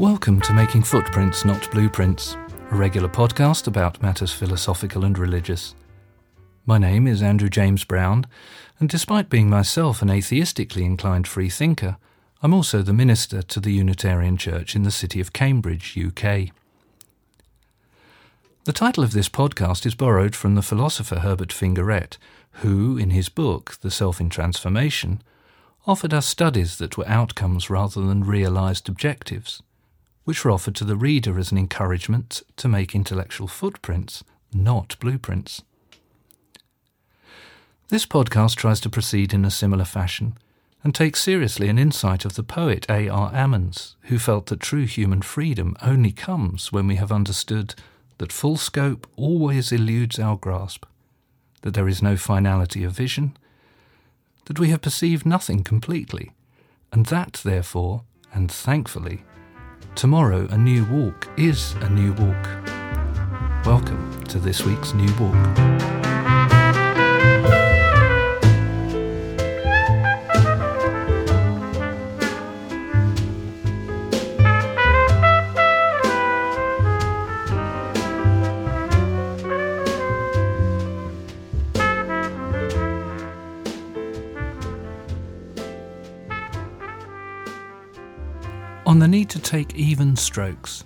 Welcome to Making Footprints, Not Blueprints, a regular podcast about matters philosophical and religious. My name is Andrew James Brown, and despite being myself an atheistically inclined freethinker, I'm also the minister to the Unitarian Church in the city of Cambridge, UK. The title of this podcast is borrowed from the philosopher Herbert Fingarette, who, in his book, The Self in Transformation, offered us studies that were outcomes rather than realized objectives, which were offered to the reader as an encouragement to make intellectual footprints, not blueprints. This podcast tries to proceed in a similar fashion and takes seriously an insight of the poet A. R. Ammons, who felt that true human freedom only comes when we have understood that full scope always eludes our grasp, that there is no finality of vision, that we have perceived nothing completely, and that, therefore, and thankfully, tomorrow a new walk is a new walk. Welcome to this week's New Walk. On the need to take even strokes,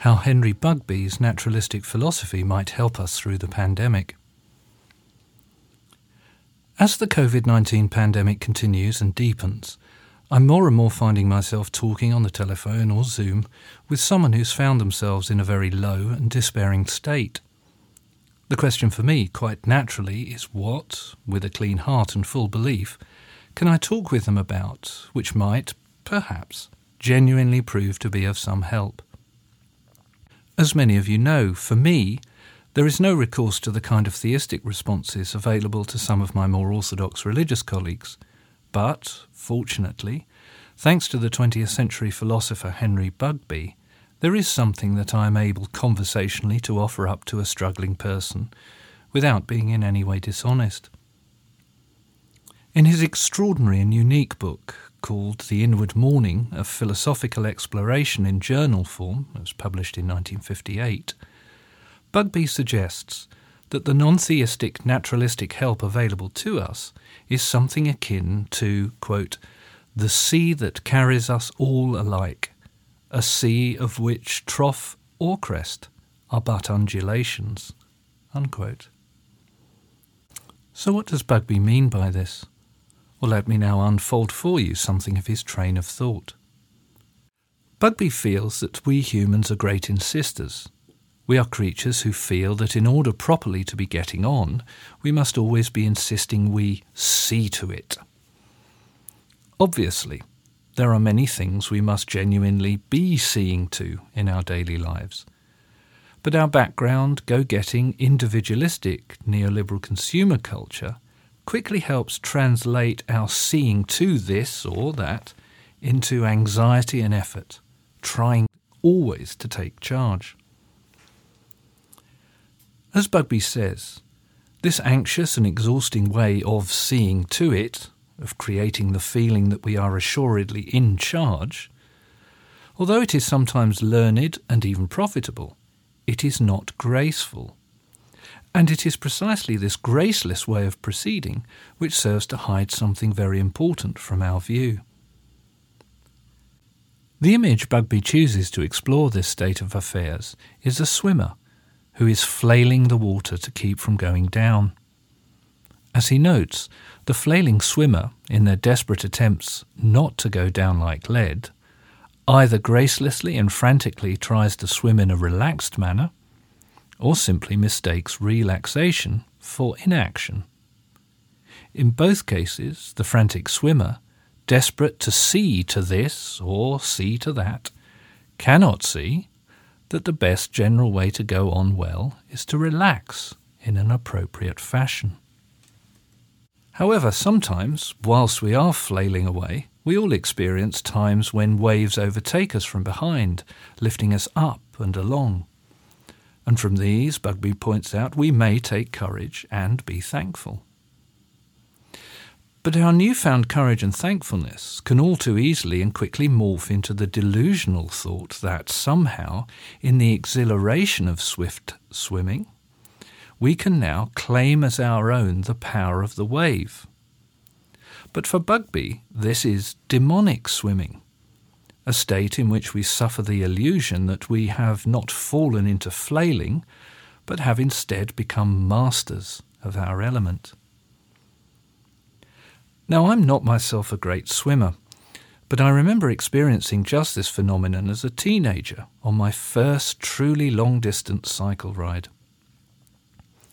how Henry Bugbee's naturalistic philosophy might help us through the pandemic. As the COVID 19 pandemic continues and deepens, I'm more and more finding myself talking on the telephone or Zoom with someone who's found themselves in a very low and despairing state. The question for me, quite naturally, is what, with a clean heart and full belief, can I talk with them about which might, perhaps, genuinely prove to be of some help. As many of you know, for me, there is no recourse to the kind of theistic responses available to some of my more orthodox religious colleagues. But, fortunately, thanks to the 20th century philosopher Henry Bugbee, there is something that I am able conversationally to offer up to a struggling person without being in any way dishonest. In his extraordinary and unique book, called The Inward Morning, a philosophical exploration in journal form, it was published in 1958, Bugbee suggests that the non theistic naturalistic help available to us is something akin to, quote, the sea that carries us all alike, a sea of which trough or crest are but undulations. Unquote. So, what does Bugbee mean by this? Well, let me now unfold for you something of his train of thought. Bugbee feels that we humans are great insisters. We are creatures who feel that in order properly to be getting on, we must always be insisting we see to it. Obviously, there are many things we must genuinely be seeing to in our daily lives. But our background, go getting, individualistic neoliberal consumer culture quickly helps translate our seeing to this or that into anxiety and effort, trying always to take charge. As Bugbee says, this anxious and exhausting way of seeing to it, of creating the feeling that we are assuredly in charge, although it is sometimes learned and even profitable, it is not graceful and it is precisely this graceless way of proceeding which serves to hide something very important from our view. The image Bugbee chooses to explore this state of affairs is a swimmer who is flailing the water to keep from going down. As he notes, the flailing swimmer, in their desperate attempts not to go down like lead, either gracelessly and frantically tries to swim in a relaxed manner, or simply mistakes relaxation for inaction. In both cases, the frantic swimmer, desperate to see to this or see to that, cannot see that the best general way to go on well is to relax in an appropriate fashion. However, sometimes, whilst we are flailing away, we all experience times when waves overtake us from behind, lifting us up and along. And from these, Bugbee points out, we may take courage and be thankful. But our newfound courage and thankfulness can all too easily and quickly morph into the delusional thought that somehow, in the exhilaration of swift swimming, we can now claim as our own the power of the wave. But for Bugbee, this is demonic swimming, a state in which we suffer the illusion that we have not fallen into flailing, but have instead become masters of our element. Now, I'm not myself a great swimmer, but I remember experiencing just this phenomenon as a teenager on my first truly long distance cycle ride.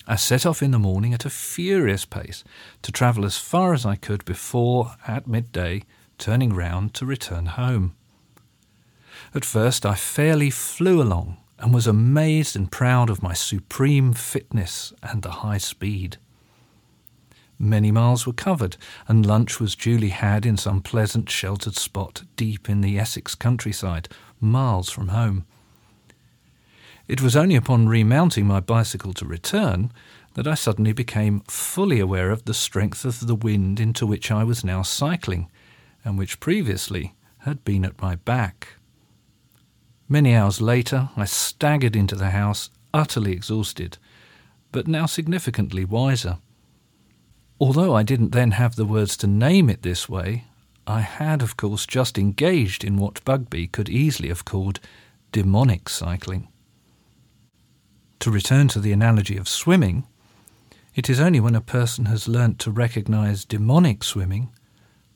I set off in the morning at a furious pace to travel as far as I could before, at midday, turning round to return home. At first, I fairly flew along and was amazed and proud of my supreme fitness and the high speed. Many miles were covered, and lunch was duly had in some pleasant sheltered spot deep in the Essex countryside, miles from home. It was only upon remounting my bicycle to return that I suddenly became fully aware of the strength of the wind into which I was now cycling, and which previously had been at my back. Many hours later, I staggered into the house, utterly exhausted, but now significantly wiser. Although I didn't then have the words to name it this way, I had, of course, just engaged in what Bugbee could easily have called demonic cycling. To return to the analogy of swimming, it is only when a person has learnt to recognize demonic swimming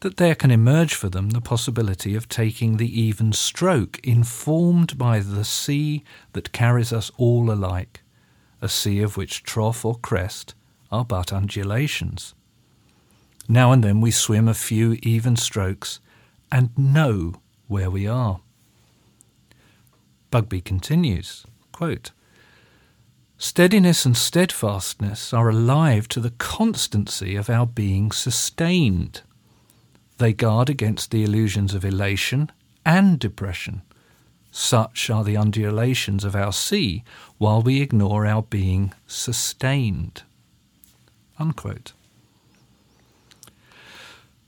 that there can emerge for them the possibility of taking the even stroke informed by the sea that carries us all alike, a sea of which trough or crest are but undulations. Now and then we swim a few even strokes and know where we are. Bugbee continues quote, Steadiness and steadfastness are alive to the constancy of our being sustained. They guard against the illusions of elation and depression. Such are the undulations of our sea while we ignore our being sustained. Unquote.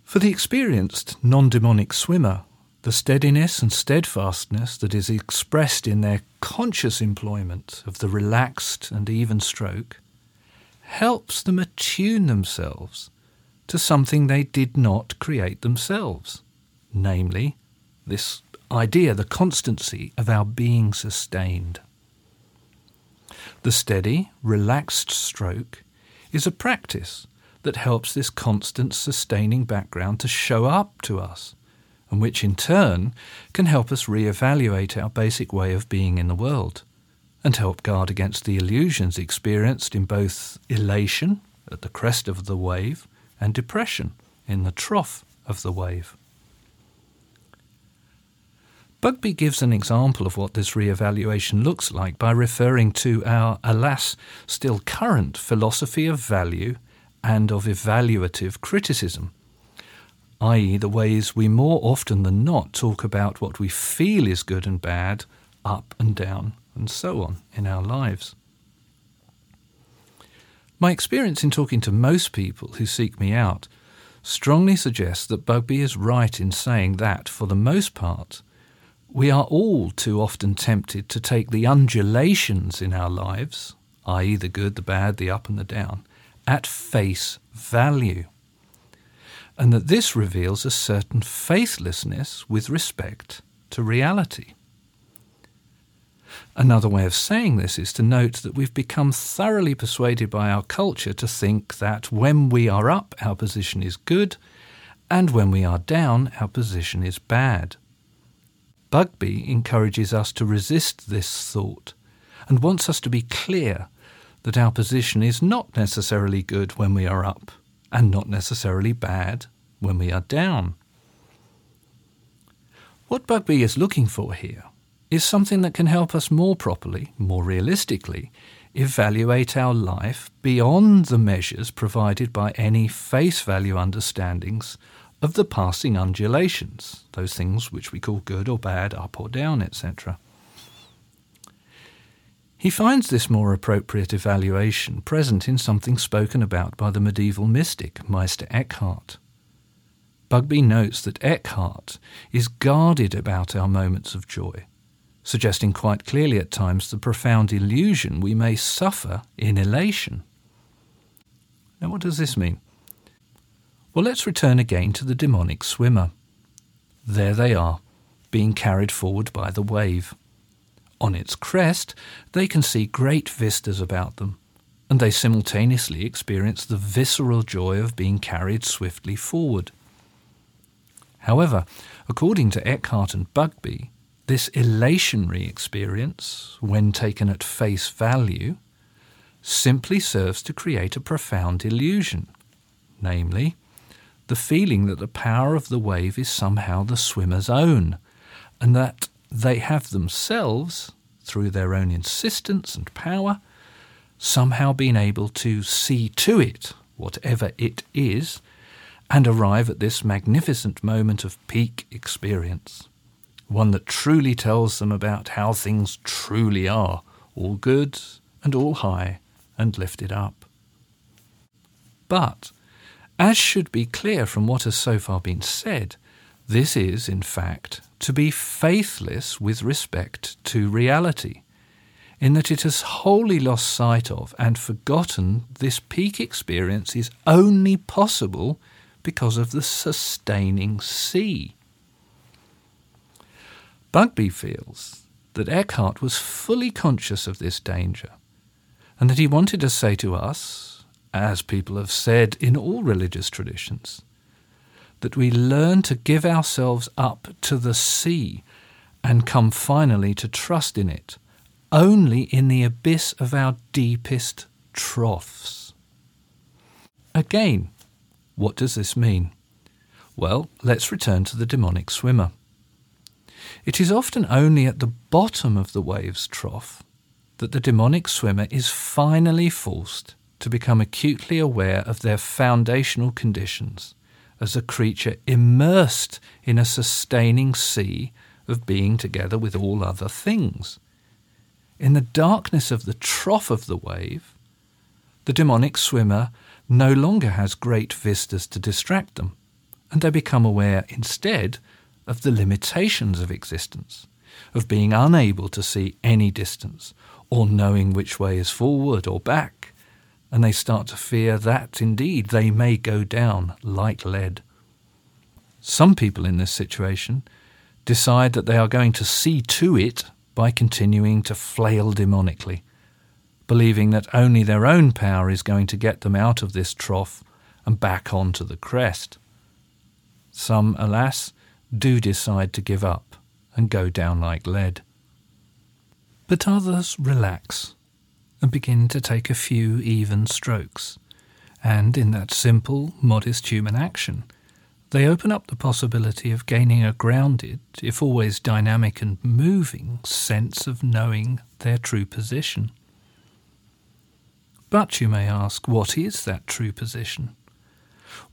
For the experienced non demonic swimmer, the steadiness and steadfastness that is expressed in their conscious employment of the relaxed and even stroke helps them attune themselves to something they did not create themselves, namely, this idea, the constancy of our being sustained. The steady, relaxed stroke is a practice that helps this constant sustaining background to show up to us, and which in turn can help us re-evaluate our basic way of being in the world, and help guard against the illusions experienced in both elation at the crest of the wave and depression in the trough of the wave. Bugbee gives an example of what this re-evaluation looks like by referring to our, alas, still current philosophy of value and of evaluative criticism, i.e., the ways we more often than not talk about what we feel is good and bad, up and down, and so on in our lives. My experience in talking to most people who seek me out strongly suggests that Bugbee is right in saying that, for the most part, we are all too often tempted to take the undulations in our lives, i.e., the good, the bad, the up and the down, at face value. And that this reveals a certain faithlessness with respect to reality. Another way of saying this is to note that we've become thoroughly persuaded by our culture to think that when we are up, our position is good, and when we are down, our position is bad. Bugbee encourages us to resist this thought and wants us to be clear that our position is not necessarily good when we are up and not necessarily bad when we are down. What Bugbee is looking for here is something that can help us more properly, more realistically, evaluate our life beyond the measures provided by any face value understandings of the passing undulations, those things which we call good or bad, up or down, etc. He finds this more appropriate evaluation present in something spoken about by the medieval mystic Meister Eckhart, Bugbee notes that Eckhart is guarded about our moments of joy, suggesting quite clearly at times the profound illusion we may suffer in elation. Now, what does this mean? Well, let's return again to the demonic swimmer. There they are, being carried forward by the wave. On its crest, they can see great vistas about them, and they simultaneously experience the visceral joy of being carried swiftly forward. However, according to Eckhart and Bugbee, this elationary experience, when taken at face value, simply serves to create a profound illusion, namely, the feeling that the power of the wave is somehow the swimmer's own, and that they have themselves, through their own insistence and power, somehow been able to see to it, whatever it is, and arrive at this magnificent moment of peak experience, one that truly tells them about how things truly are, all good and all high and lifted up. But, as should be clear from what has so far been said, this is, in fact, to be faithless with respect to reality, in that it has wholly lost sight of and forgotten this peak experience is only possible because of the sustaining sea. Bugbee feels that Eckhart was fully conscious of this danger, and that he wanted to say to us, as people have said in all religious traditions, that we learn to give ourselves up to the sea and come finally to trust in it only in the abyss of our deepest troughs. Again, what does this mean? Well, let's return to the demonic swimmer. It is often only at the bottom of the wave's trough that the demonic swimmer is finally forced to become acutely aware of their foundational conditions as a creature immersed in a sustaining sea of being together with all other things. In the darkness of the trough of the wave, the demonic swimmer no longer has great vistas to distract them, and they become aware instead of the limitations of existence, of being unable to see any distance, or knowing which way is forward or back, and they start to fear that indeed they may go down like lead. Some people in this situation decide that they are going to see to it by continuing to flail demonically believing that only their own power is going to get them out of this trough and back onto the crest. Some, alas, do decide to give up and go down like lead. But others relax and begin to take a few even strokes, and in that simple, modest human action, they open up the possibility of gaining a grounded, if always dynamic and moving, sense of knowing their true position. But you may ask, what is that true position?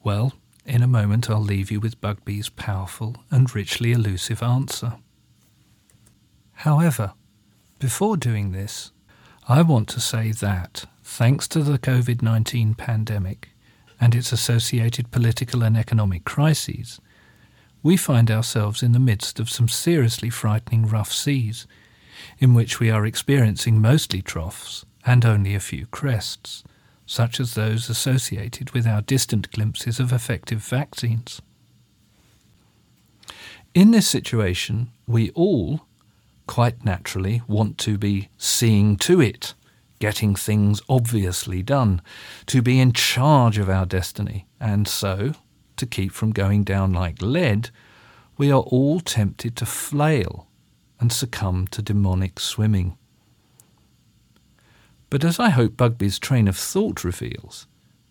Well, in a moment I'll leave you with Bugbee's powerful and richly elusive answer. However, before doing this, I want to say that, thanks to the COVID 19 pandemic and its associated political and economic crises, we find ourselves in the midst of some seriously frightening rough seas, in which we are experiencing mostly troughs and only a few crests, such as those associated with our distant glimpses of effective vaccines. In this situation, we all, quite naturally, want to be seeing to it, getting things obviously done, to be in charge of our destiny, and so, to keep from going down like lead, we are all tempted to flail and succumb to demonic swimming. But as I hope Bugbee's train of thought reveals,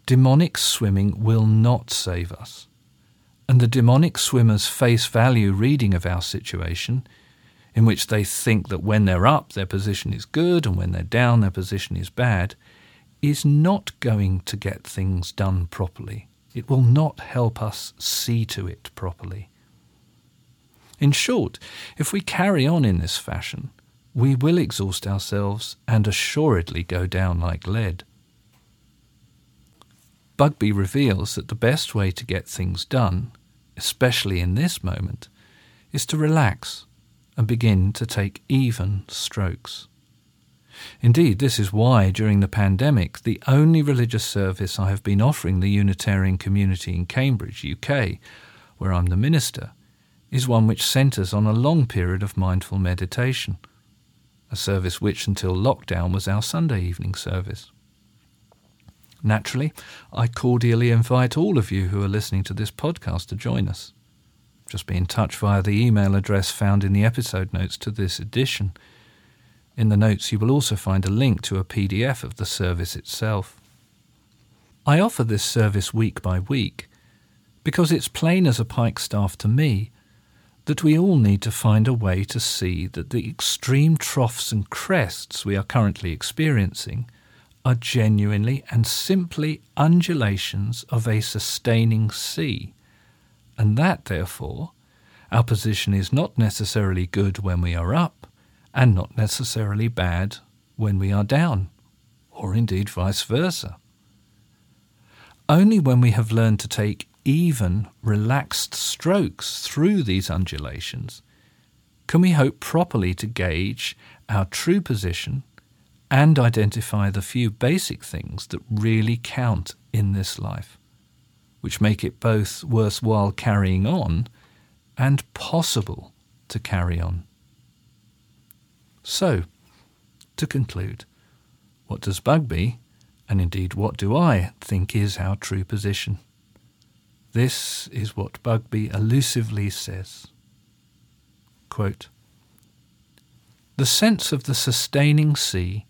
demonic swimming will not save us. And the demonic swimmer's face value reading of our situation, in which they think that when they're up their position is good and when they're down their position is bad, is not going to get things done properly. It will not help us see to it properly. In short, if we carry on in this fashion, we will exhaust ourselves and assuredly go down like lead. Bugbee reveals that the best way to get things done especially in this moment, is to relax and begin to take even strokes. Indeed, this is why, during the pandemic, the only religious service I have been offering the Unitarian community in Cambridge, UK, where I'm the minister, is one which centres on a long period of mindful meditation, a service which, until lockdown, was our Sunday evening service. Naturally, I cordially invite all of you who are listening to this podcast to join us. Just be in touch via the email address found in the episode notes to this edition. In the notes, you will also find a link to a PDF of the service itself. I offer this service week by week because it's plain as a pikestaff to me that we all need to find a way to see that the extreme troughs and crests we are currently experiencing are genuinely and simply undulations of a sustaining sea, and that, therefore, our position is not necessarily good when we are up, and not necessarily bad when we are down, or indeed vice versa. Only when we have learned to take even, relaxed strokes through these undulations can we hope properly to gauge our true position and identify the few basic things that really count in this life, which make it both worthwhile carrying on and possible to carry on. So, to conclude, what does Bugbee, and indeed what do I, think is our true position? This is what Bugbee elusively says. Quote, the sense of the sustaining sea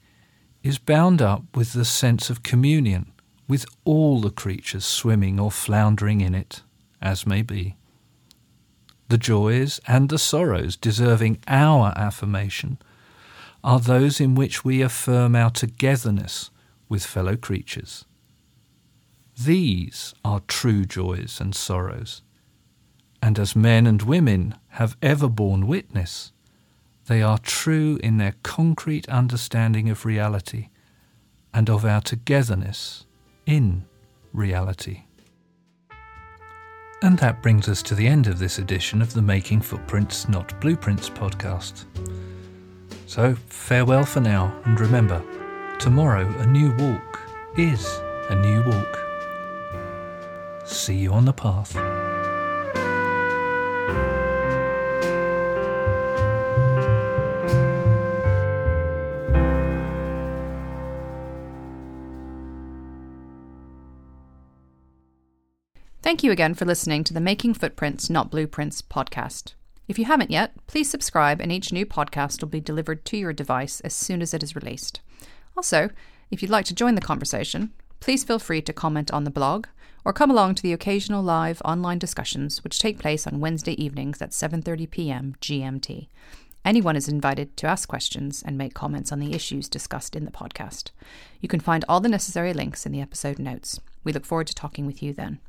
is bound up with the sense of communion with all the creatures swimming or floundering in it, as may be. The joys and the sorrows deserving our affirmation are those in which we affirm our togetherness with fellow creatures. These are true joys and sorrows, and as men and women have ever borne witness, they are true in their concrete understanding of reality and of our togetherness in reality. And that brings us to the end of this edition of the Making Footprints, Not Blueprints podcast. So, farewell for now, and remember, tomorrow a new walk is a new walk. See you on the path. Thank you again for listening to the Making Footprints, Not Blueprints podcast. If you haven't yet, please subscribe, and each new podcast will be delivered to your device as soon as it is released. Also, if you'd like to join the conversation, please feel free to comment on the blog or come along to the occasional live online discussions which take place on Wednesday evenings at 7:30 p.m. GMT. Anyone is invited to ask questions and make comments on the issues discussed in the podcast. You can find all the necessary links in the episode notes. We look forward to talking with you then.